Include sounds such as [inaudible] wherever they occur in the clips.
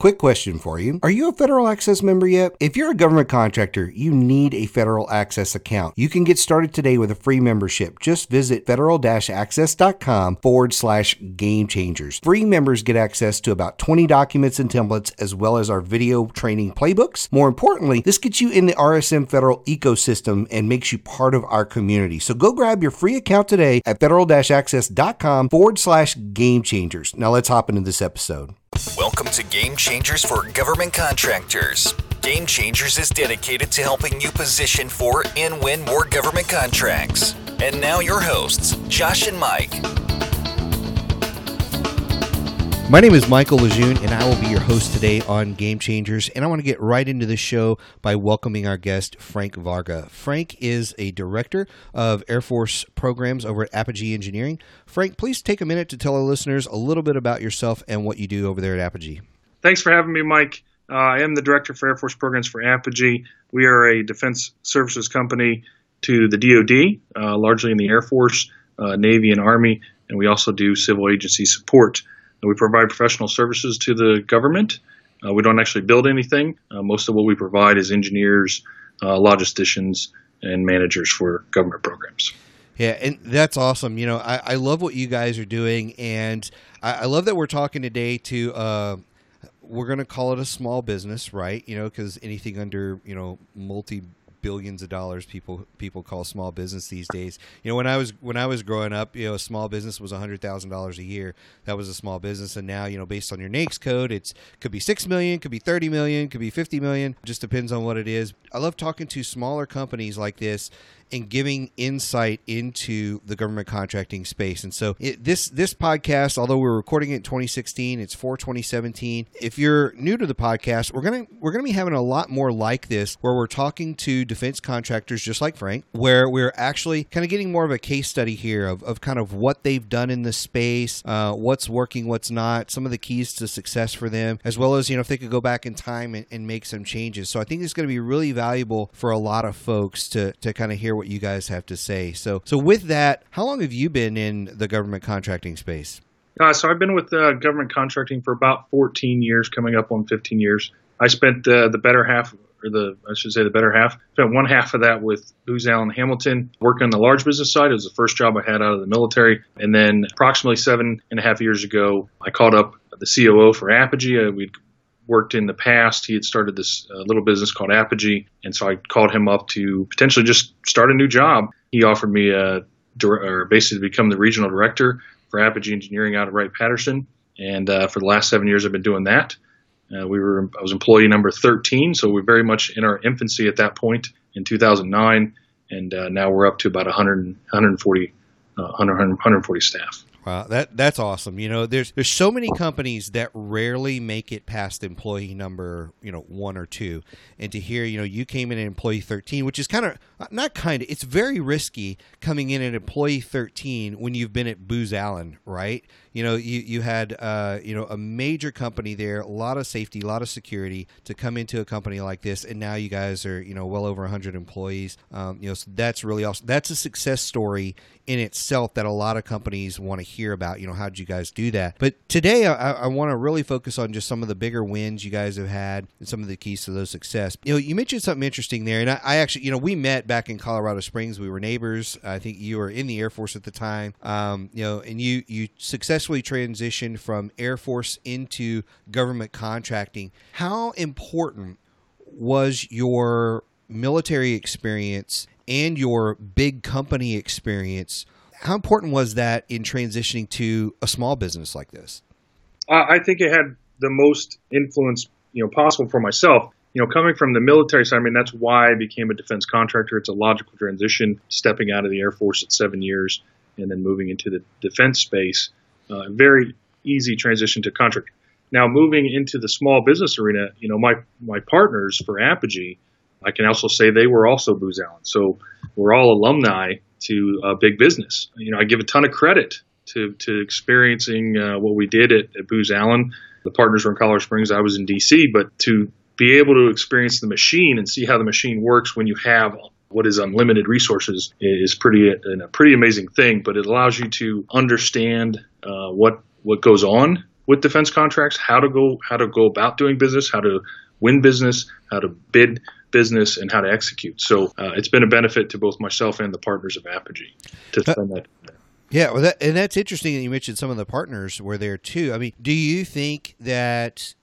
Quick question for you. Are you a Federal Access member yet? If you're a government contractor, you need a Federal Access account. You can get started today with a free membership. Just visit federal-access.com forward slash game changers. Free members get access to about 20 documents and templates as well as our video training playbooks. More importantly, this gets you in the RSM Federal ecosystem and makes you part of our community. So go grab your free account today at federal-access.com forward slash game changers. Now let's hop into this episode. Welcome to Game Changers for Government Contractors. Game Changers is dedicated to helping you position for and win more government contracts. And now, your hosts, Josh and Mike. My name is Michael Lejeune, and I will be your host today on Game Changers. And I want to get right into the show by welcoming our guest, Frank Varga. Frank is a director of Air Force programs over at Apogee Engineering. Frank, please take a minute to tell our listeners a little bit about yourself and what you do over there at Apogee. Thanks for having me, Mike. Uh, I am the director for Air Force programs for Apogee. We are a defense services company to the DoD, uh, largely in the Air Force, uh, Navy, and Army, and we also do civil agency support. We provide professional services to the government. Uh, we don't actually build anything. Uh, most of what we provide is engineers, uh, logisticians, and managers for government programs. Yeah, and that's awesome. You know, I, I love what you guys are doing, and I, I love that we're talking today to. Uh, we're going to call it a small business, right? You know, because anything under you know multi billions of dollars people people call small business these days. You know, when I was when I was growing up, you know, a small business was hundred thousand dollars a year. That was a small business, and now you know, based on your NAICS code, it's could be six million, could be thirty million, could be fifty million. Just depends on what it is. I love talking to smaller companies like this and giving insight into the government contracting space. And so it, this this podcast, although we're recording it in 2016, it's for 2017. If you're new to the podcast, we're gonna we're gonna be having a lot more like this, where we're talking to defense contractors just like Frank, where we're actually kind of getting more of a case study here of, of kind of what they've done in the space, uh, what's working, what's not, some of the keys to success for them, as well as you know if they could go back in time and, and make some changes. So I think it's going to be really valuable for a lot of folks to to kind of hear what you guys have to say. So, so with that, how long have you been in the government contracting space? Uh, so I've been with uh, government contracting for about 14 years, coming up on 15 years. I spent uh, the better half, or the I should say the better half, spent one half of that with Booz Allen Hamilton, working on the large business side. It was the first job I had out of the military. And then approximately seven and a half years ago, I called up the COO for Apogee. Uh, we'd worked in the past. He had started this uh, little business called Apogee, and so I called him up to potentially just start a new job. He offered me a or basically to become the regional director for Apogee Engineering out of Wright Patterson, and uh, for the last seven years I've been doing that. Uh, we were I was employee number 13, so we're very much in our infancy at that point in 2009, and uh, now we're up to about 100, 140, 100, 140 staff. Wow, that that's awesome. You know, there's there's so many companies that rarely make it past employee number, you know, one or two. And to hear, you know, you came in at employee 13, which is kind of not kind of, it's very risky coming in at employee 13 when you've been at Booz Allen, right? You know, you you had uh, you know a major company there, a lot of safety, a lot of security to come into a company like this, and now you guys are you know well over 100 employees. Um, you know, so that's really awesome. That's a success story in itself that a lot of companies want to hear about. You know, how did you guys do that? But today, I, I want to really focus on just some of the bigger wins you guys have had and some of the keys to those success. You know, you mentioned something interesting there, and I, I actually, you know, we met back in Colorado Springs. We were neighbors. I think you were in the Air Force at the time. Um, you know, and you you successfully transitioned from Air Force into government contracting. How important was your military experience and your big company experience, how important was that in transitioning to a small business like this? Uh, I think it had the most influence, you know, possible for myself. You know, coming from the military side, I mean, that's why I became a defense contractor. It's a logical transition, stepping out of the Air Force at seven years and then moving into the defense space. Uh, very easy transition to contract. Now, moving into the small business arena, you know, my my partners for Apogee I can also say they were also Booz Allen. So we're all alumni to uh, big business. You know, I give a ton of credit to, to experiencing uh, what we did at, at Booz Allen. The partners were in Colorado Springs. I was in D.C., but to be able to experience the machine and see how the machine works when you have what is unlimited resources is pretty a pretty amazing thing. But it allows you to understand uh, what what goes on with defense contracts, how to go how to go about doing business, how to win business, how to bid business, and how to execute. So uh, it's been a benefit to both myself and the partners of Apogee to spend that. Yeah, well, that, and that's interesting that you mentioned some of the partners were there too. I mean, do you think that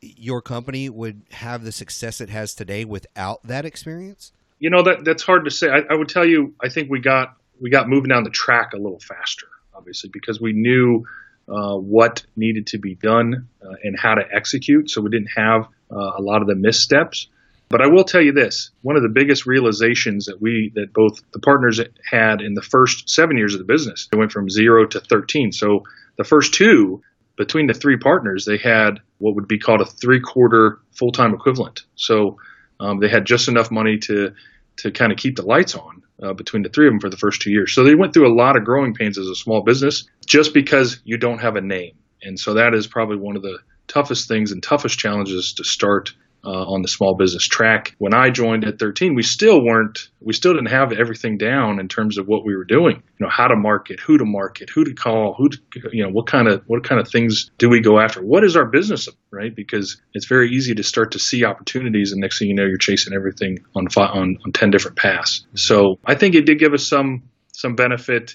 your company would have the success it has today without that experience? You know that that's hard to say. I, I would tell you, I think we got we got moving down the track a little faster, obviously, because we knew uh, what needed to be done uh, and how to execute. So we didn't have uh, a lot of the missteps. But I will tell you this: one of the biggest realizations that we that both the partners had in the first seven years of the business, it went from zero to thirteen. So the first two, between the three partners, they had what would be called a three-quarter full-time equivalent. So um, they had just enough money to to kind of keep the lights on uh, between the three of them for the first two years. So they went through a lot of growing pains as a small business just because you don't have a name. And so that is probably one of the toughest things and toughest challenges to start uh, on the small business track. When I joined at 13, we still weren't, we still didn't have everything down in terms of what we were doing. You know, how to market, who to market, who to call, who to, you know, what kind of what kind of things do we go after? What is our business, right? Because it's very easy to start to see opportunities, and next thing you know, you're chasing everything on on on 10 different paths. So I think it did give us some some benefit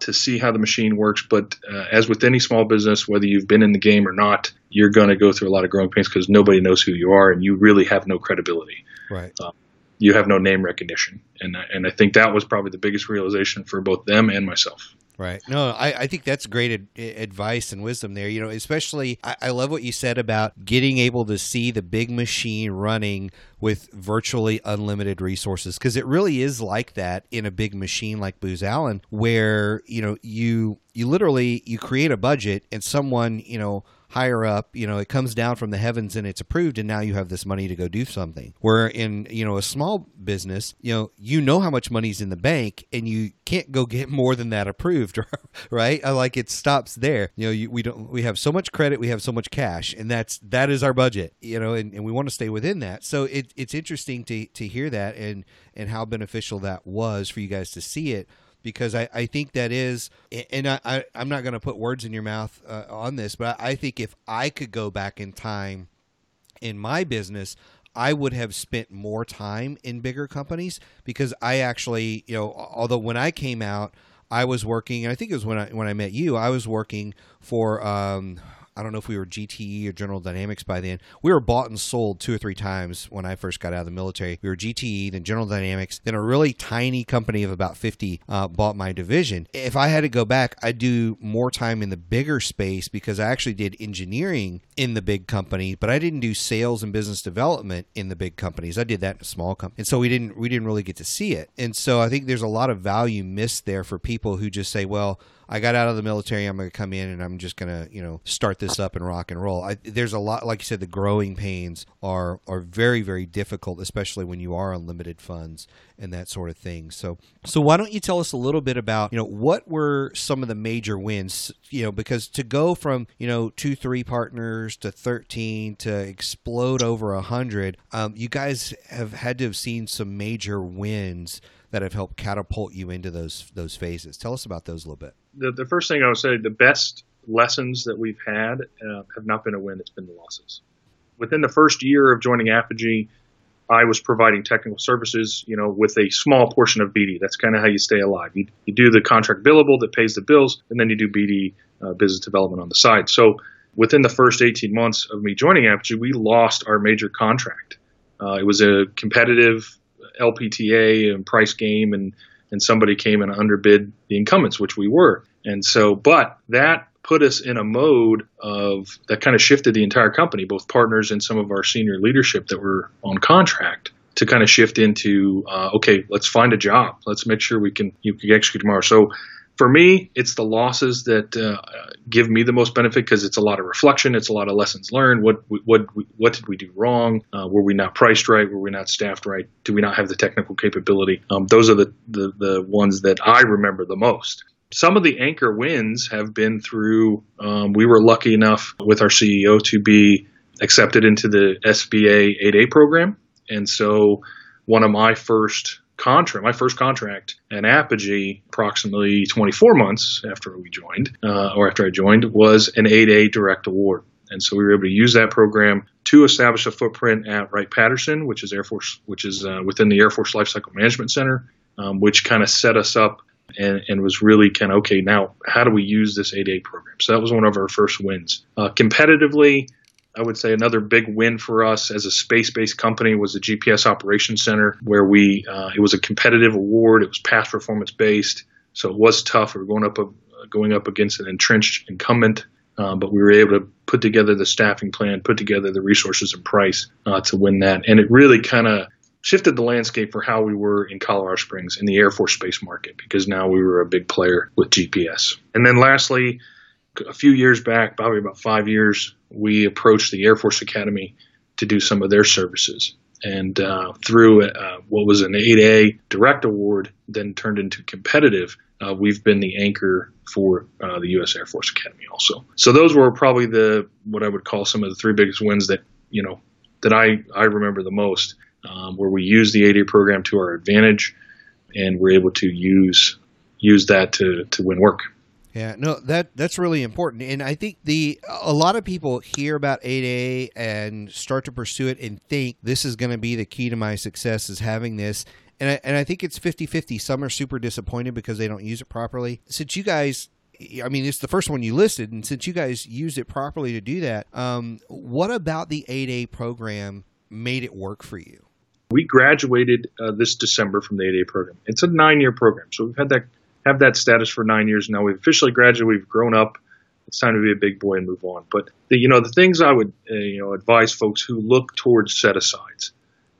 to see how the machine works. But uh, as with any small business, whether you've been in the game or not, you're going to go through a lot of growing pains because nobody knows who you are and you really have no credibility. Right. Uh, you have no name recognition, and and I think that was probably the biggest realization for both them and myself. Right. No, I, I think that's great ad- advice and wisdom there. You know, especially I, I love what you said about getting able to see the big machine running with virtually unlimited resources because it really is like that in a big machine like Booz Allen, where you know you you literally you create a budget and someone you know higher up, you know, it comes down from the heavens and it's approved, and now you have this money to go do something. Where in, you know, a small business, you know, you know how much money's in the bank and you can't go get more than that approved, [laughs] right? Uh, like it stops there. You know, you, we don't, we have so much credit, we have so much cash, and that's, that is our budget, you know, and, and we want to stay within that. So it, it's interesting to, to hear that and, and how beneficial that was for you guys to see it because I, I think that is, and I, I am not going to put words in your mouth uh, on this, but I think if I could go back in time in my business, I would have spent more time in bigger companies because I actually, you know, although when I came out, I was working, and I think it was when I when I met you, I was working for. Um, I don't know if we were GTE or General Dynamics by then. We were bought and sold two or three times when I first got out of the military. We were GTE, then General Dynamics, then a really tiny company of about 50 uh, bought my division. If I had to go back, I'd do more time in the bigger space because I actually did engineering in the big company, but I didn't do sales and business development in the big companies. I did that in a small company. And so we didn't we didn't really get to see it. And so I think there's a lot of value missed there for people who just say, well, I got out of the military. I'm going to come in and I'm just going to, you know, start this up and rock and roll. I, there's a lot, like you said, the growing pains are are very very difficult, especially when you are on limited funds and that sort of thing. So, so why don't you tell us a little bit about, you know, what were some of the major wins? You know, because to go from you know two three partners to thirteen to explode over a hundred, um, you guys have had to have seen some major wins that have helped catapult you into those those phases. Tell us about those a little bit. The, the first thing I would say, the best lessons that we've had uh, have not been a win; it's been the losses. Within the first year of joining Apogee, I was providing technical services, you know, with a small portion of BD. That's kind of how you stay alive. You, you do the contract billable that pays the bills, and then you do BD uh, business development on the side. So within the first 18 months of me joining Apogee, we lost our major contract. Uh, it was a competitive LPTA and price game, and and somebody came and underbid the incumbents, which we were. And so, but that put us in a mode of that kind of shifted the entire company, both partners and some of our senior leadership that were on contract to kind of shift into uh, okay, let's find a job, let's make sure we can you can execute tomorrow. So for me, it's the losses that uh, give me the most benefit because it's a lot of reflection, it's a lot of lessons learned. What what what did we do wrong? Uh, were we not priced right? Were we not staffed right? Do we not have the technical capability? Um, those are the, the the ones that I remember the most. Some of the anchor wins have been through. Um, we were lucky enough with our CEO to be accepted into the SBA 8A program, and so one of my first contract, my first contract at Apogee, approximately 24 months after we joined, uh, or after I joined, was an 8A direct award. And so we were able to use that program to establish a footprint at Wright Patterson, which is Air Force, which is uh, within the Air Force Lifecycle Management Center, um, which kind of set us up and, and, was really kind of okay. Now, how do we use this 8A program? So that was one of our first wins. Uh, competitively, I would say another big win for us as a space-based company was the GPS Operations Center, where we uh, it was a competitive award. It was past performance based, so it was tough. We were going up a, going up against an entrenched incumbent, uh, but we were able to put together the staffing plan, put together the resources and price uh, to win that, and it really kind of shifted the landscape for how we were in Colorado Springs in the Air Force space market because now we were a big player with GPS. And then lastly, a few years back, probably about five years, we approached the Air Force Academy to do some of their services. And uh, through uh, what was an 8A direct award, then turned into competitive, uh, we've been the anchor for uh, the U.S. Air Force Academy also. So those were probably the what I would call some of the three biggest wins that you know that I I remember the most, um, where we use the 8A program to our advantage, and we're able to use use that to to win work. Yeah, no, that that's really important, and I think the a lot of people hear about 8A and start to pursue it and think this is going to be the key to my success is having this, and I, and I think it's 50-50. Some are super disappointed because they don't use it properly. Since you guys I mean, it's the first one you listed, and since you guys used it properly to do that, um, what about the 8A program made it work for you? We graduated uh, this December from the 8A program. It's a nine year program, so we've had that have that status for nine years now. We've officially graduated. We've grown up. It's time to be a big boy and move on. But the, you know the things I would uh, you know advise folks who look towards set asides,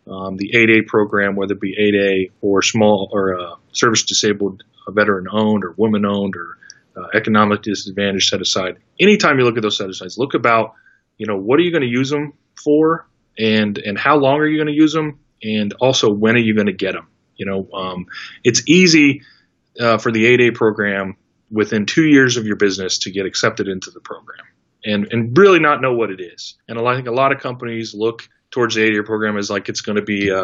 um, the 8A program, whether it be 8A or small or uh, service disabled, uh, veteran owned or woman owned or uh, economic disadvantage set aside. Anytime you look at those set asides, look about you know what are you going to use them for, and and how long are you going to use them, and also when are you going to get them. You know, um, it's easy uh, for the 8A program within two years of your business to get accepted into the program and, and really not know what it is. And I think a lot of companies look towards the 8A program as like it's going to be a,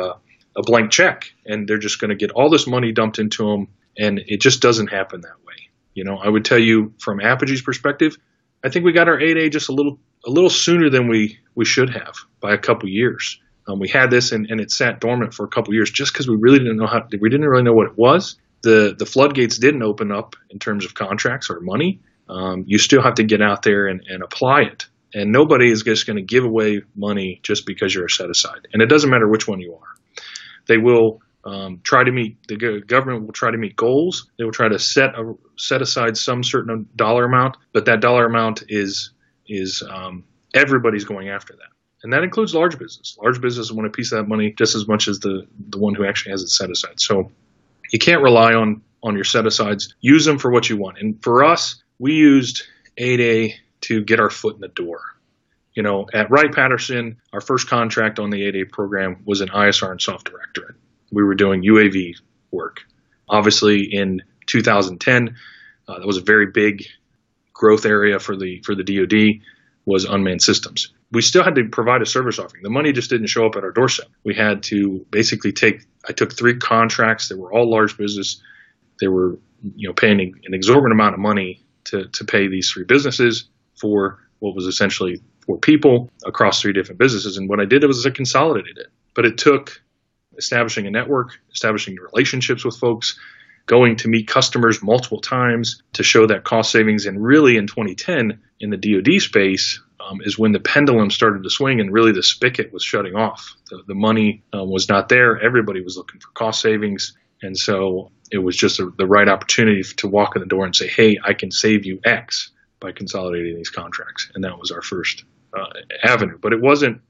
a blank check and they're just going to get all this money dumped into them. And it just doesn't happen that way. You know, I would tell you from Apogee's perspective, I think we got our 8A just a little a little sooner than we, we should have by a couple years. Um, we had this and, and it sat dormant for a couple years just because we really didn't know how we didn't really know what it was the the floodgates didn't open up in terms of contracts or money. Um, you still have to get out there and, and apply it. And nobody is just going to give away money just because you're a set aside. And it doesn't matter which one you are. They will um, try to meet the government will try to meet goals. They will try to set a, set aside some certain dollar amount, but that dollar amount is is um, everybody's going after that, and that includes large business. Large business want a piece of that money just as much as the the one who actually has it set aside. So you can't rely on on your set asides. Use them for what you want. And for us, we used 8A to get our foot in the door. You know, at Wright Patterson, our first contract on the 8A program was an ISR and SOF directorate. We were doing UAV work. Obviously, in 2010, uh, that was a very big growth area for the for the DoD was unmanned systems. We still had to provide a service offering. The money just didn't show up at our doorstep. We had to basically take. I took three contracts that were all large business. They were, you know, paying an exorbitant amount of money to to pay these three businesses for what was essentially four people across three different businesses. And what I did was I consolidated it. But it took establishing a network, establishing relationships with folks, going to meet customers multiple times to show that cost savings. And really, in 2010, in the DoD space, um, is when the pendulum started to swing and really the spigot was shutting off. The, the money um, was not there. Everybody was looking for cost savings. And so it was just a, the right opportunity to walk in the door and say, hey, I can save you X by consolidating these contracts. And that was our first uh, avenue. But it wasn't,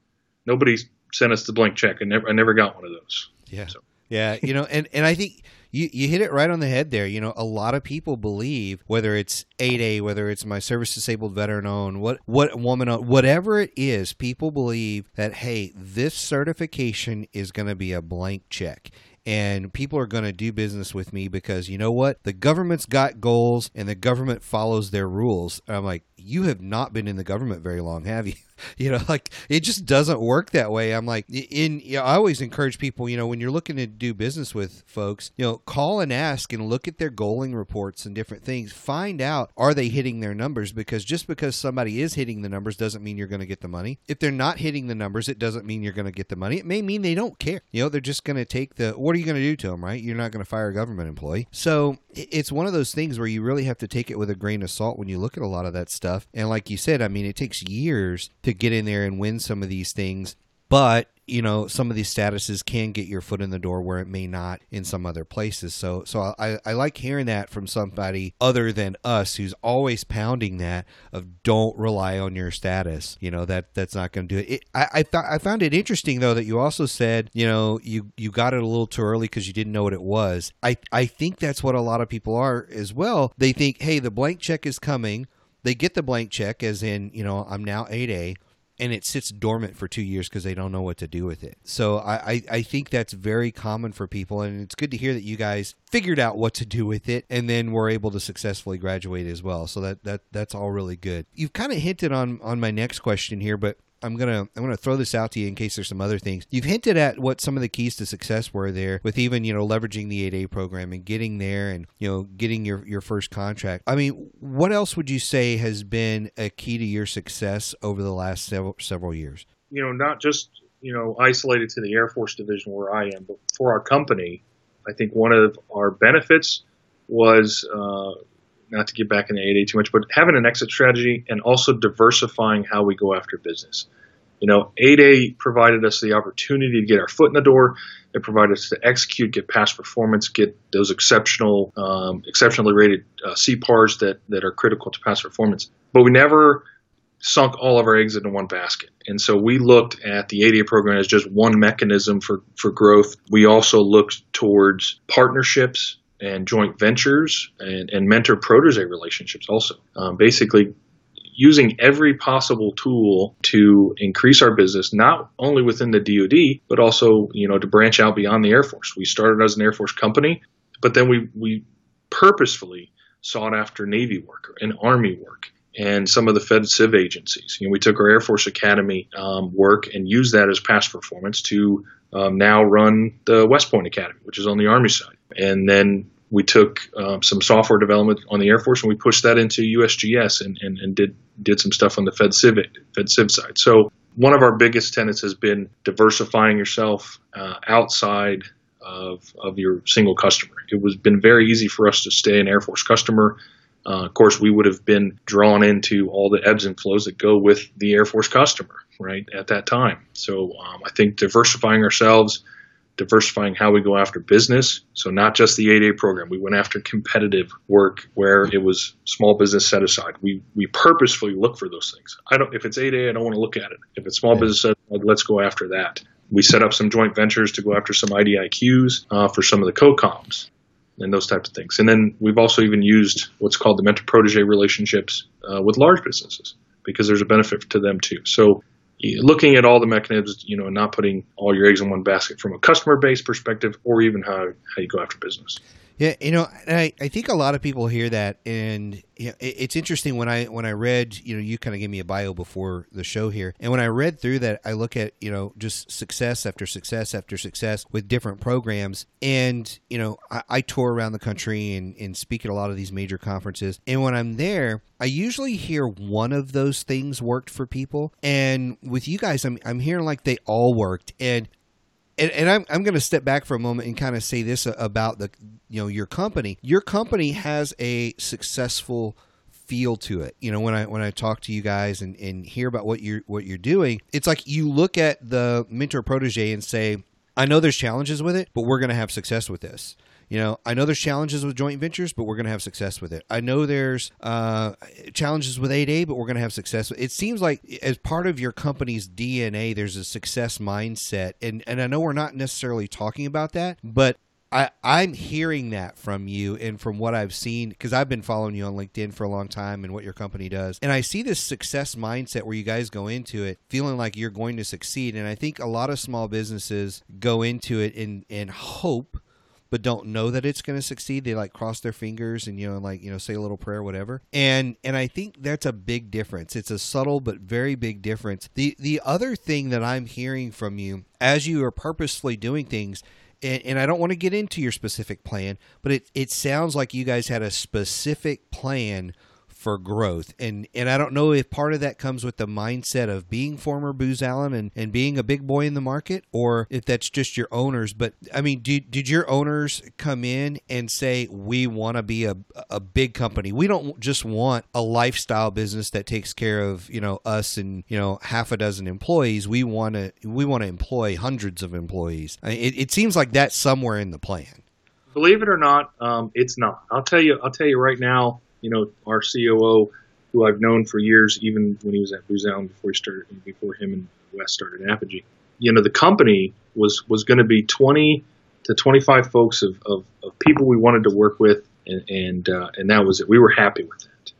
nobody sent us the blank check. I never, I never got one of those. Yeah. So. Yeah. You know, and, and I think you, you hit it right on the head there. You know, a lot of people believe whether it's 8A, whether it's my service disabled veteran owned, what what woman owned, whatever it is, people believe that hey, this certification is going to be a blank check and people are going to do business with me because you know what? The government's got goals and the government follows their rules. I'm like, you have not been in the government very long, have you? [laughs] you know, like it just doesn't work that way. I'm like, in, you know, I always encourage people, you know, when you're looking to do business with folks, you know, call and ask and look at their goaling reports and different things. Find out, are they hitting their numbers? Because just because somebody is hitting the numbers doesn't mean you're going to get the money. If they're not hitting the numbers, it doesn't mean you're going to get the money. It may mean they don't care. You know, they're just going to take the, what are you going to do to them, right? You're not going to fire a government employee. So it's one of those things where you really have to take it with a grain of salt when you look at a lot of that stuff. And like you said, I mean, it takes years to get in there and win some of these things. But you know some of these statuses can get your foot in the door where it may not in some other places. So so i, I like hearing that from somebody other than us who's always pounding that of don't rely on your status. You know that that's not going to do it, it i I, th- I found it interesting though that you also said you know you you got it a little too early because you didn't know what it was. I i think that's what a lot of people are as well. They think hey the blank check is coming. They get the blank check as in you know i'm now 8a and it sits dormant for two years because they don't know what to do with it. So I, I, I, think that's very common for people, and it's good to hear that you guys figured out what to do with it, and then were able to successfully graduate as well. So that that that's all really good. You've kind of hinted on on my next question here, but I'm gonna I'm gonna throw this out to you in case there's some other things. You've hinted at what some of the keys to success were there, with even you know leveraging the 8A program and getting there, and you know getting your your first contract. I mean, what else would you say has been a key to your success over the last several several years? You know, not just you know isolated to the Air Force division where I am, but for our company, I think one of our benefits was. Uh, not to get back in the 8A too much, but having an exit strategy and also diversifying how we go after business. You know, 8A provided us the opportunity to get our foot in the door. It provided us to execute, get past performance, get those exceptional, um, exceptionally rated uh, CPARs that, that are critical to past performance. But we never sunk all of our eggs into one basket. And so we looked at the 8A program as just one mechanism for, for growth. We also looked towards partnerships and joint ventures and, and mentor protege relationships also. Um, basically, using every possible tool to increase our business, not only within the DoD, but also you know to branch out beyond the Air Force. We started as an Air Force company, but then we we purposefully sought after Navy work and Army work and some of the Fed Civ agencies. You know, we took our Air Force Academy um, work and used that as past performance to um, now run the West Point Academy, which is on the Army side. And then we took um, some software development on the Air Force and we pushed that into USGS and, and, and did did some stuff on the Fed Civ Fed Civ side. So one of our biggest tenets has been diversifying yourself uh, outside of, of your single customer. It was been very easy for us to stay an Air Force customer. Uh, of course, we would have been drawn into all the ebbs and flows that go with the Air Force customer, right, at that time. So um, I think diversifying ourselves, diversifying how we go after business. So not just the 8A program. We went after competitive work where it was small business set aside. We we purposefully look for those things. I don't if it's 8A, I don't want to look at it. If it's small business set aside, let's go after that. We set up some joint ventures to go after some IDIQs uh, for some of the co coms and those types of things. And then we've also even used what's called the mentor protege relationships uh, with large businesses because there's a benefit to them too. So looking at all the mechanisms, you know, not putting all your eggs in one basket from a customer base perspective or even how, how you go after business. Yeah, you know, I, I think a lot of people hear that, and you know, it, it's interesting when I when I read, you know, you kind of gave me a bio before the show here, and when I read through that, I look at you know just success after success after success with different programs, and you know, I, I tour around the country and, and speak at a lot of these major conferences, and when I'm there, I usually hear one of those things worked for people, and with you guys, I'm I'm hearing like they all worked, and and, and I'm, I'm going to step back for a moment and kind of say this about the you know your company. Your company has a successful feel to it. You know when i when i talk to you guys and, and hear about what you're what you're doing it's like you look at the mentor protege and say i know there's challenges with it but we're going to have success with this you know, I know there's challenges with joint ventures, but we're going to have success with it. I know there's uh, challenges with 8A, but we're going to have success. It seems like as part of your company's DNA, there's a success mindset, and and I know we're not necessarily talking about that, but I, I'm hearing that from you and from what I've seen because I've been following you on LinkedIn for a long time and what your company does. And I see this success mindset where you guys go into it feeling like you're going to succeed. And I think a lot of small businesses go into it in, in hope but don't know that it's going to succeed. They like cross their fingers and you know like you know say a little prayer, whatever. And and I think that's a big difference. It's a subtle but very big difference. The the other thing that I'm hearing from you as you are purposefully doing things and, and, I don't want to get into your specific plan, but it, it sounds like you guys had a specific plan for growth. And and I don't know if part of that comes with the mindset of being former Booz Allen and, and being a big boy in the market, or if that's just your owners. But I mean, did, did your owners come in and say, we want to be a, a big company? We don't just want a lifestyle business that takes care of, you know, us and, you know, half a dozen employees. We want to we want to employ hundreds of employees. It, it seems like that's somewhere in the plan. Believe it or not, um, it's not. I'll tell you. I'll tell you right now you know, our COO, who I've known for years, even when he was at Booz Allen before he started, before him and Wes started Apogee. You know, the company was was going to be 20 to 25 folks of, of, of, people we wanted to work with, and and, uh, and that was it. We were happy with that.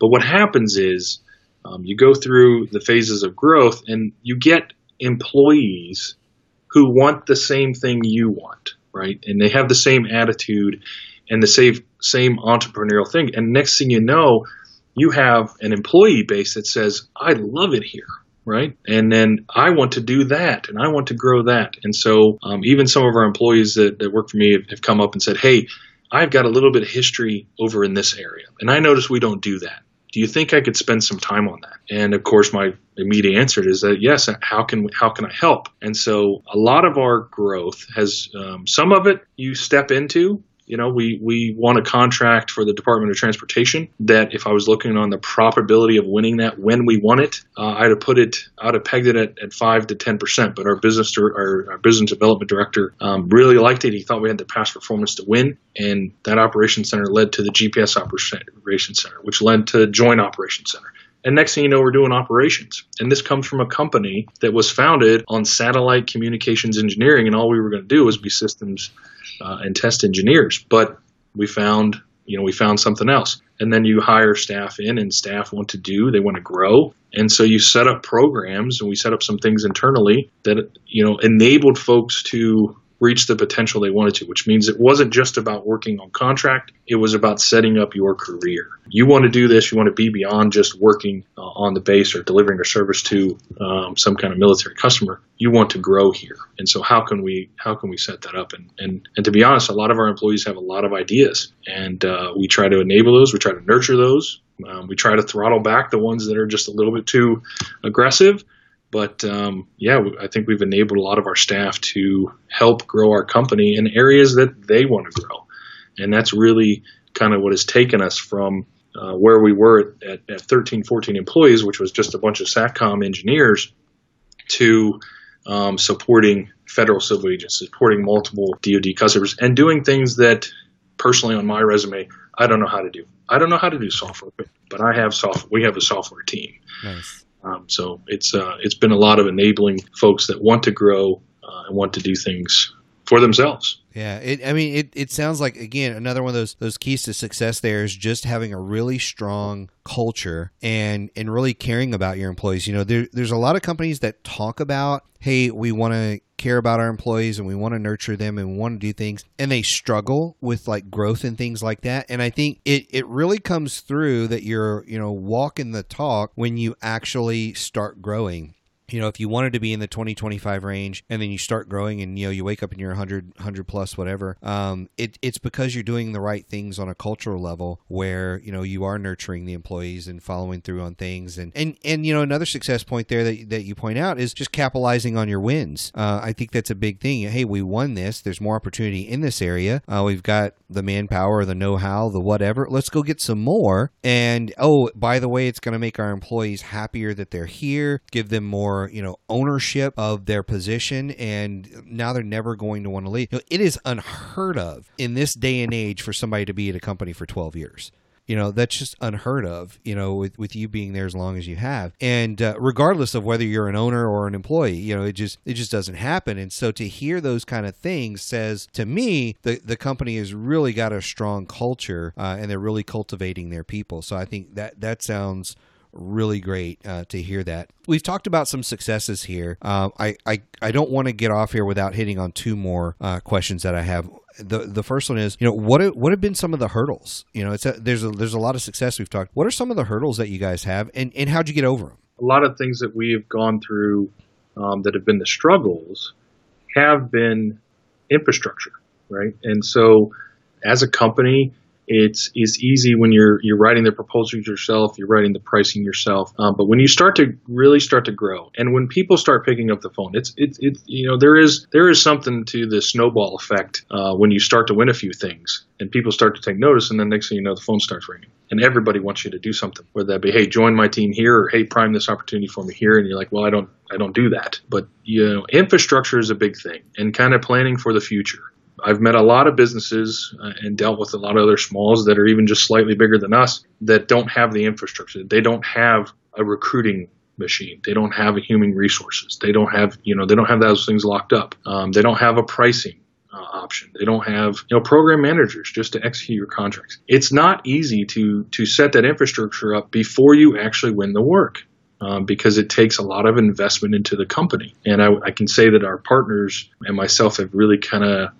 But what happens is um, you go through the phases of growth, and you get employees who want the same thing you want, right? And they have the same attitude and the same same entrepreneurial thing. And next thing you know, you have an employee base that says, "I love it here." Right. And then I want to do that and I want to grow that. And so, um, even some of our employees that, that work for me have, have come up and said, Hey, I've got a little bit of history over in this area. And I notice we don't do that. Do you think I could spend some time on that? And of course, my immediate answer is that yes. How can how can I help? And so, a lot of our growth has um, some of it you step into, you know, we, we won a contract for the Department of Transportation that if I was looking on the probability of winning that when we won it, uh, I'd have put it, I'd have pegged it at, at 5 to 10%. But our business, our, our business development director um, really liked it. He thought we had the past performance to win. And that operations center led to the GPS operations center, which led to joint operations center. And next thing you know, we're doing operations. And this comes from a company that was founded on satellite communications engineering. And all we were going to do was be systems uh, and test engineers. But we found, you know, we found something else. And then you hire staff in, and staff want to do, they want to grow. And so you set up programs, and we set up some things internally that, you know, enabled folks to reach the potential they wanted to, which means it wasn't just about working on contract, it was about setting up your career. You want to do this, you want to be beyond just working uh, on the base or delivering a service to um, some kind of military customer. You want to grow here. And so how can we how can we set that up? And and, and to be honest, a lot of our employees have a lot of ideas and uh, we try to enable those, we try to nurture those. Um, we try to throttle back the ones that are just a little bit too aggressive but um, yeah, I think we've enabled a lot of our staff to help grow our company in areas that they want to grow. And that's really kind of what has taken us from uh, where we were at, at 13, 14 employees, which was just a bunch of SATCOM engineers, to um, supporting federal civil agents, supporting multiple DoD customers, and doing things that personally on my resume I don't know how to do. I don't know how to do software, but, but I have software. We have a software team. Nice. Um, so it's uh, it's been a lot of enabling folks that want to grow uh, and want to do things for themselves. Yeah, it, I mean, it, it sounds like again another one of those those keys to success. There is just having a really strong culture and and really caring about your employees. You know, there, there's a lot of companies that talk about, hey, we want to care about our employees and we want to nurture them and want to do things, and they struggle with like growth and things like that. And I think it it really comes through that you're you know walking the talk when you actually start growing you know, if you wanted to be in the 2025 range and then you start growing and, you know, you wake up and you're 100, 100 plus, whatever, um, it, it's because you're doing the right things on a cultural level where, you know, you are nurturing the employees and following through on things. And, and, and you know, another success point there that, that you point out is just capitalizing on your wins. Uh, I think that's a big thing. Hey, we won this. There's more opportunity in this area. Uh, we've got the manpower, the know how, the whatever. Let's go get some more. And, oh, by the way, it's going to make our employees happier that they're here, give them more you know, ownership of their position, and now they're never going to want to leave. You know, it is unheard of in this day and age for somebody to be at a company for 12 years. You know that's just unheard of you know with, with you being there as long as you have. And uh, regardless of whether you're an owner or an employee you know it just it just doesn't happen. And so to hear those kind of things says to me the the company has really got a strong culture uh, and they're really cultivating their people. So i think that that sounds really great uh, to hear that. We've talked about some successes here. Uh, I, I I don't want to get off here without hitting on two more uh, questions that I have. The the first one is, you know, what what have been some of the hurdles? You know, it's a, there's a, there's a lot of success we've talked. What are some of the hurdles that you guys have, and and how'd you get over them? A lot of things that we have gone through um, that have been the struggles have been infrastructure, right? And so, as a company, it's it's easy when you're you're writing the proposals yourself, you're writing the pricing yourself. Um, but when you start to really start to grow, and when people start picking up the phone, it's it's it, you know there is there is something to the snowball effect uh, when you start to win a few things, and people start to take notice, and then next thing you know, the phone starts ringing, and everybody wants you to do something, whether that be hey join my team here, or hey prime this opportunity for me here, and you're like, well I don't I don't do that, but you know infrastructure is a big thing, and kind of planning for the future. I've met a lot of businesses uh, and dealt with a lot of other smalls that are even just slightly bigger than us that don't have the infrastructure. They don't have a recruiting machine. They don't have human resources. They don't have, you know, they don't have those things locked up. Um, they don't have a pricing uh, option. They don't have, you know, program managers just to execute your contracts. It's not easy to to set that infrastructure up before you actually win the work. Um, because it takes a lot of investment into the company. And I, I can say that our partners and myself have really kind of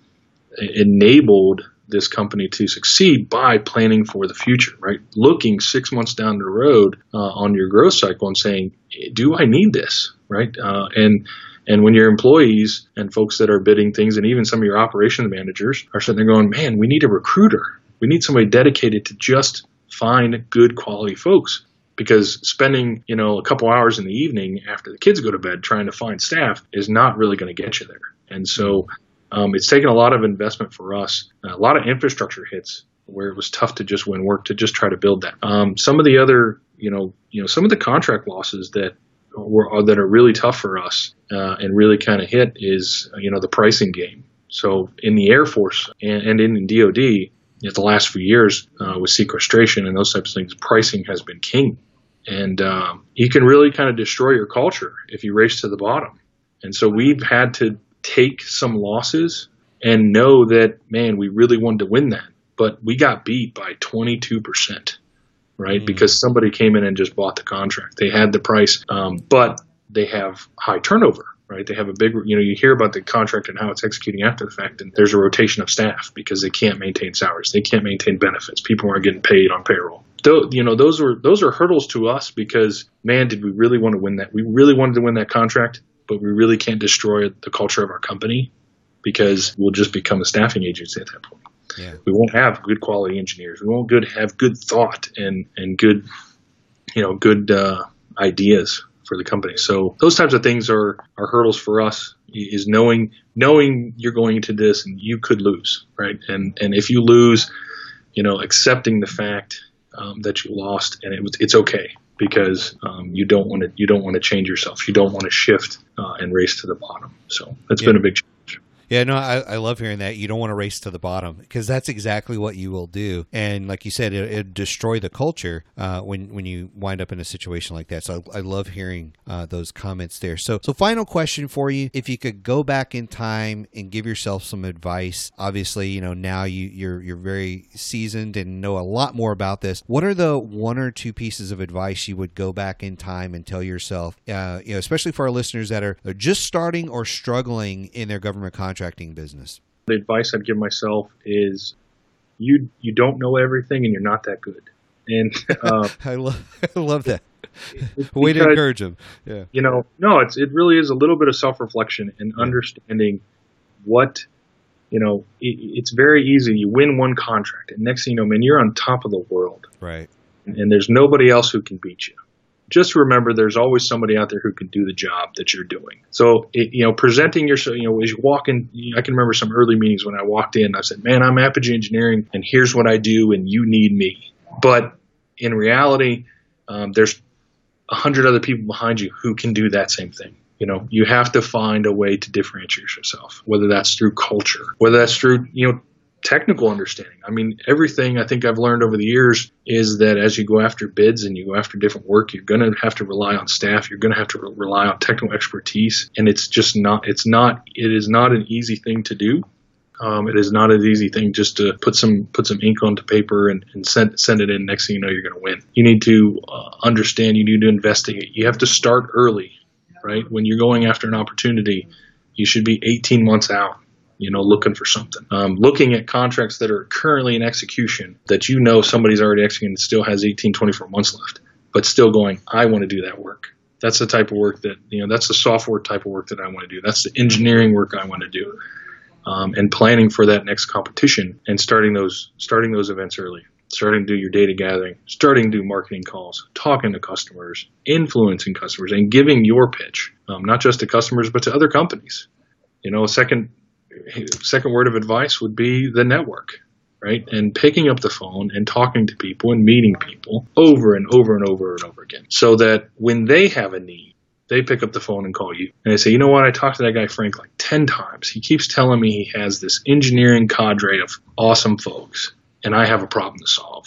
enabled this company to succeed by planning for the future, right? Looking six months down the road uh, on your growth cycle and saying, "Do I need this?" Right? Uh, and and when your employees and folks that are bidding things, and even some of your operations managers are sitting there going, "Man, we need a recruiter. We need somebody dedicated to just find good quality folks." Because spending, you know, a couple hours in the evening after the kids go to bed trying to find staff is not really going to get you there. And so um, it's taken a lot of investment for us, a lot of infrastructure hits where it was tough to just win work to just try to build that. Um, some of the other, you know, you know, some of the contract losses that were that are really tough for us uh, and really kind of hit is, you know, the pricing game. So in the Air Force and, and in, DoD, in the last few years uh, with sequestration and those types of things, pricing has been king, and um, you can really kind of destroy your culture if you race to the bottom. And so we've had to take some losses and know that, man, we really wanted to win that. But we got beat by 22%, right? Mm. Because somebody came in and just bought the contract. They had the price, um, but they have high turnover, right? They have a big, you know, you hear about the contract and how it's executing after the fact, and there's a rotation of staff because they can't maintain salaries, they can't maintain benefits. People aren't getting paid on payroll. Though, you know, those are those are hurdles to us because, man, did we really want to win that? We really wanted to win that contract but we really can't destroy the culture of our company because we'll just become a staffing agency at that point. Yeah. We won't have good quality engineers. We won't good have good thought and and good, you know, good uh, ideas for the company. So those types of things are are hurdles for us. Is knowing knowing you're going into this and you could lose, right? And and if you lose, you know, accepting the fact um, that you lost and it was it's okay because um, you don't want to you don't want to change yourself. You don't want to shift uh, and race to the bottom. So that's yeah. been a big change. Yeah, no, I, I love hearing that. You don't want to race to the bottom because that's exactly what you will do. And like you said, it, it destroy the culture uh, when when you wind up in a situation like that. So I, I love hearing uh, those comments there. So so final question for you: If you could go back in time and give yourself some advice, obviously you know now you you're you're very seasoned and know a lot more about this. What are the one or two pieces of advice you would go back in time and tell yourself? Uh, you know, especially for our listeners that are, are just starting or struggling in their government contract contracting business? The advice I'd give myself is you you don't know everything and you're not that good. And [laughs] uh, I love [laughs] I love that. Way because, to encourage them. Yeah. You know, no, it's it really is a little bit of self reflection and yeah. understanding what you know. It, it's very easy. You win one contract, and next thing you know, man, you're on top of the world. Right. And, and there's nobody else who can beat you just remember there's always somebody out there who can do the job that you're doing. So, it, you know, presenting yourself, you know, as you walk in, I can remember some early meetings when I walked in, I said, man, I'm Apogee Engineering and here's what I do and you need me. But in reality, um, there's a hundred other people behind you who can do that same thing. You know, you have to find a way to differentiate yourself, whether that's through culture, whether that's through, you know, technical understanding. I mean, everything I think I've learned over the years is that as you go after bids and you go after different work, you're going to have to rely on staff. You're going to have to re- rely on technical expertise, and it's just not. It's not. It is not an easy thing to do. Um, it is not an easy thing just to put some put some ink onto paper and, and send send it in. Next thing you know, you're going to win. You need to uh, understand. You need to investigate. You have to start early, right? When you're going after an opportunity, you should be 18 months out. You know, looking for something. Um, looking at contracts that are currently in execution that you know somebody's already executing and still has 18, 24 months left, but still going. I want to do that work. That's the type of work that you know. That's the software type of work that I want to do. That's the engineering work I want to do um, and planning for that next competition and starting those starting those events early starting to do your data gathering starting to do marketing calls talking to customers influencing customers and giving your pitch um, not just to customers but to other companies you know a second second word of advice would be the network right and picking up the phone and talking to people and meeting people over and over and over and over again so that when they have a need they pick up the phone and call you. And they say, you know what? I talked to that guy, Frank, like 10 times. He keeps telling me he has this engineering cadre of awesome folks, and I have a problem to solve.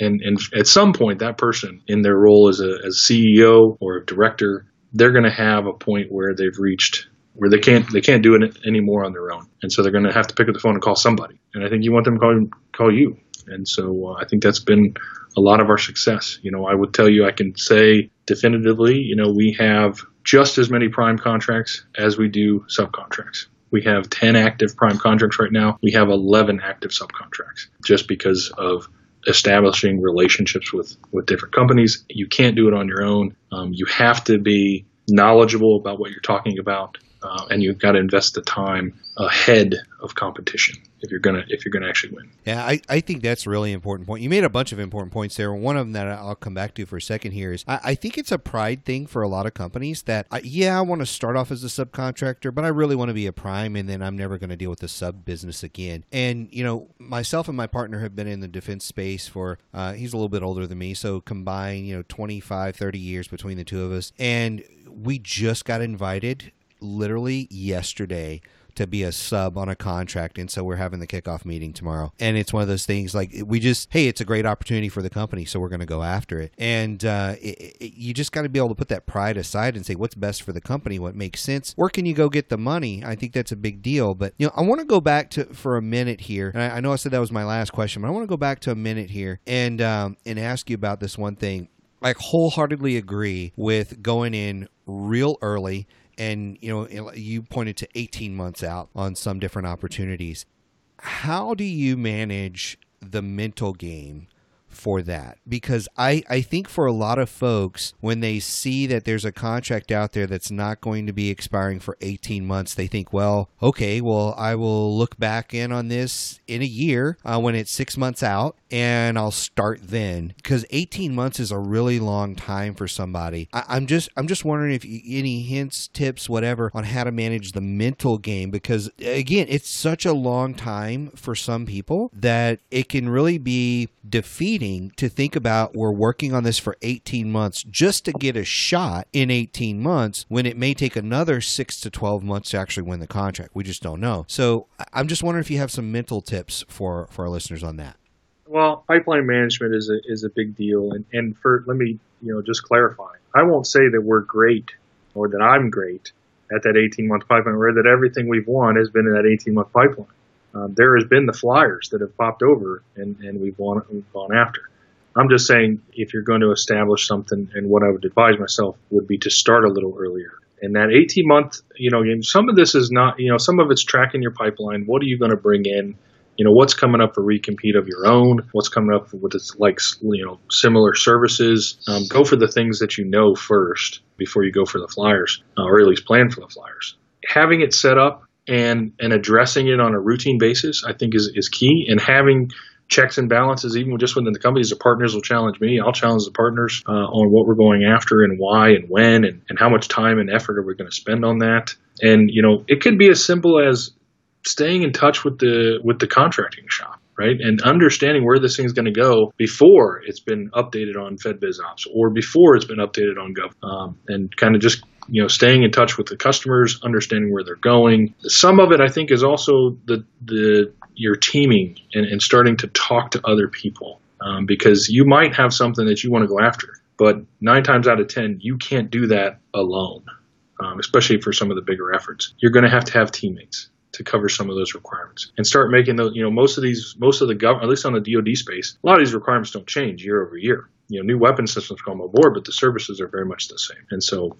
And, and at some point, that person, in their role as a as CEO or a director, they're going to have a point where they've reached where they can't they can't do it anymore on their own, and so they're going to have to pick up the phone and call somebody. And I think you want them to call call you. And so uh, I think that's been a lot of our success. You know, I would tell you, I can say definitively, you know, we have just as many prime contracts as we do subcontracts. We have 10 active prime contracts right now. We have 11 active subcontracts just because of establishing relationships with, with different companies. You can't do it on your own. Um, you have to be knowledgeable about what you're talking about, uh, and you've got to invest the time ahead of competition if you're gonna if you're gonna actually win. Yeah, I, I think that's a really important point. You made a bunch of important points there. One of them that I'll come back to for a second here is I, I think it's a pride thing for a lot of companies that I, yeah I want to start off as a subcontractor, but I really want to be a prime, and then I'm never going to deal with the sub business again. And you know, myself and my partner have been in the defense space for uh, he's a little bit older than me, so combined you know 25, 30 years between the two of us, and we just got invited literally yesterday to be a sub on a contract and so we're having the kickoff meeting tomorrow. And it's one of those things like we just hey it's a great opportunity for the company so we're going to go after it. And uh, it, it, you just got to be able to put that pride aside and say what's best for the company what makes sense where can you go get the money? I think that's a big deal. But you know i want to go back to for a minute here and I, I, know i said that was my last question but i want to go back to a minute here and um, and ask you about this one thing. I wholeheartedly agree with going in real early and you know you pointed to 18 months out on some different opportunities. How do you manage the mental game for that? Because I, I think for a lot of folks when they see that there's a contract out there that's not going to be expiring for 18 months they think well okay well i will look back in on this in a year uh, when it's six months out and i'll start then because 18 months is a really long time for somebody I, am just i'm just wondering if you, any hints tips whatever on how to manage the mental game because again it's such a long time for some people that it can really be defeating to think about we're working on this for 18 months just to get a shot in 18 months when it may take another 6 to 12 months to actually win the contract. We just don't know. So I'm just wondering if you have some mental tips for, for our listeners on that. Well, pipeline management is a, is a big deal. And, and for, let me, you know, just clarify. I won't say that we're great or that I'm great at that 18 month pipeline or that everything we've won has been in that 18 month pipeline um, there has been the flyers that have popped over and, and we've, gone, we've gone after. I'm just saying if you're going to establish something, and what I would advise myself would be to start a little earlier. And that 18 month, you know, some of this is not, you know, some of it's tracking your pipeline. What are you going to bring in? You know, what's coming up for recompete of your own? What's coming up with its like, you know, similar services? Um, go for the things that you know first before you go for the flyers, uh, or at least plan for the flyers. Having it set up and and addressing it on a routine basis, I think is is key. And having checks and balances, even just within the companies, the partners will challenge me. I'll challenge the partners uh, on what we're going after and why and when and, and how much time and effort are we going to spend on that. And you know, it could be as simple as staying in touch with the with the contracting shop right? And understanding where this thing's going to go before it's been updated on FedBizOpps or before it's been updated on Gov, um, and kind of just you know staying in touch with the customers, understanding where they're going. Some of it, I think, is also the the your teaming and, and starting to talk to other people um, because you might have something that you want to go after, but nine times out of ten, you can't do that alone. Um, especially for some of the bigger efforts, you're going to have to have teammates to cover some of those requirements and start making those. You know, most of these, most of the government, at least on the DoD space, a lot of these requirements don't change year over year. You know, new weapon systems come aboard, but the services are very much the same. And so,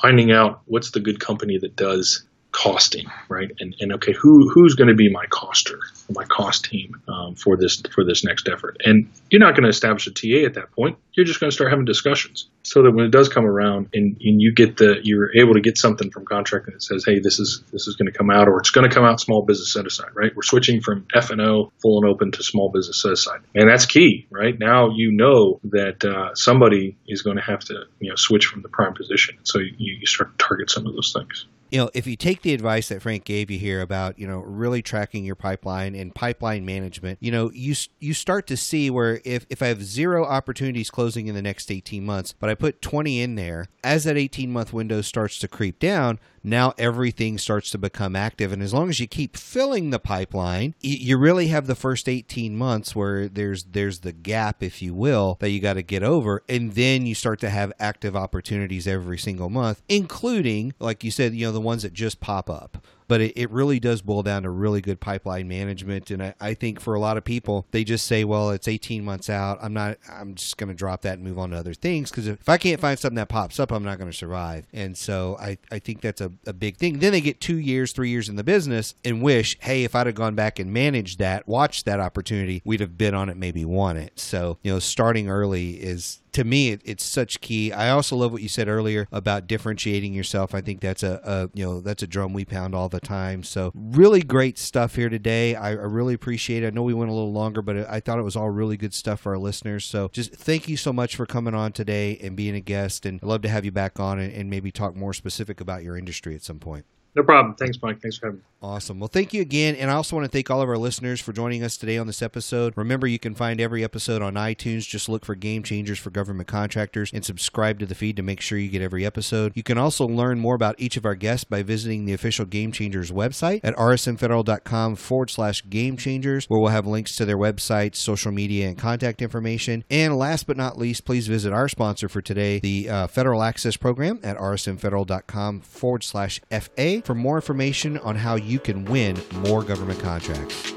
finding out what's the good company that does costing, right? And, and okay, who who's going to be my coster, my cost team um, for this for this next effort? And you're not going to establish a TA at that point. You're just going to start having discussions so that when it does come around and, and you get the you're able to get something from contracting that says, hey, this is this is going to come out or it's going to come out small business set aside, right? We're switching from F and O full and open to small business set aside, and that's key, right? Now you know that uh, somebody is going to have to you know switch from the prime position, so you, you start to target some of those things you know, if you take the advice that Frank gave you here about, you know, really tracking your pipeline and pipeline management, you know, you you start to see where if if I have zero opportunities closing in the next 18 months, but I put 20 in there, as that 18 month window starts to creep down, now everything starts to become active. And as long as you keep filling the pipeline, you really have the first 18 months where there's there's the gap, if you will, that you got to get over. And then you start to have active opportunities every single month, including, like you said, you know, the ones that just pop up but it, it really does boil down to really good pipeline management. And I, I think for a lot of people, they just say, well, it's 18 months out. I'm not, I'm just going to drop that and move on to other things. Because if, if I can't find something that pops up, I'm not going to survive. And so I, I think that's a, a big thing. Then they get two years, three years in the business and wish, hey, if I'd have gone back and managed that, watched that opportunity, we'd have bid on it, maybe won it. So, you know, starting early is to me it, it's such key. I also love what you said earlier about differentiating yourself. I think that's a, a, you know that's a drum we pound all the time. So really great stuff here today. I, I, really appreciate it. I know we went a little longer but i thought it was all really good stuff for our listeners. So just thank you so much for coming on today and being a guest and i'd love to have you back on and, and maybe talk more specific about your industry at some point no problem. Thanks, Mike. Thanks for having me. Awesome. Well, thank you again. And I also want to thank all of our listeners for joining us today on this episode. Remember, you can find every episode on iTunes. Just look for Game Changers for Government Contractors and subscribe to the feed to make sure you get every episode. You can also learn more about each of our guests by visiting the official Game Changers website at rsmfederal.com forward slash game changers, where we'll have links to their websites, social media, and contact information. And last but not least, please visit our sponsor for today, the uh, Federal Access Program at rsmfederal.com forward slash FA for more information on how you can win more government contracts.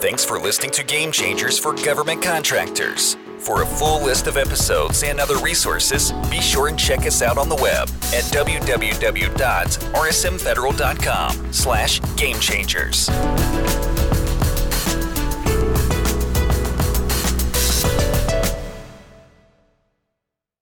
Thanks for listening to Game Changers for Government Contractors. For a full list of episodes and other resources, be sure and check us out on the web at www.rsmfederal.com slash gamechangers.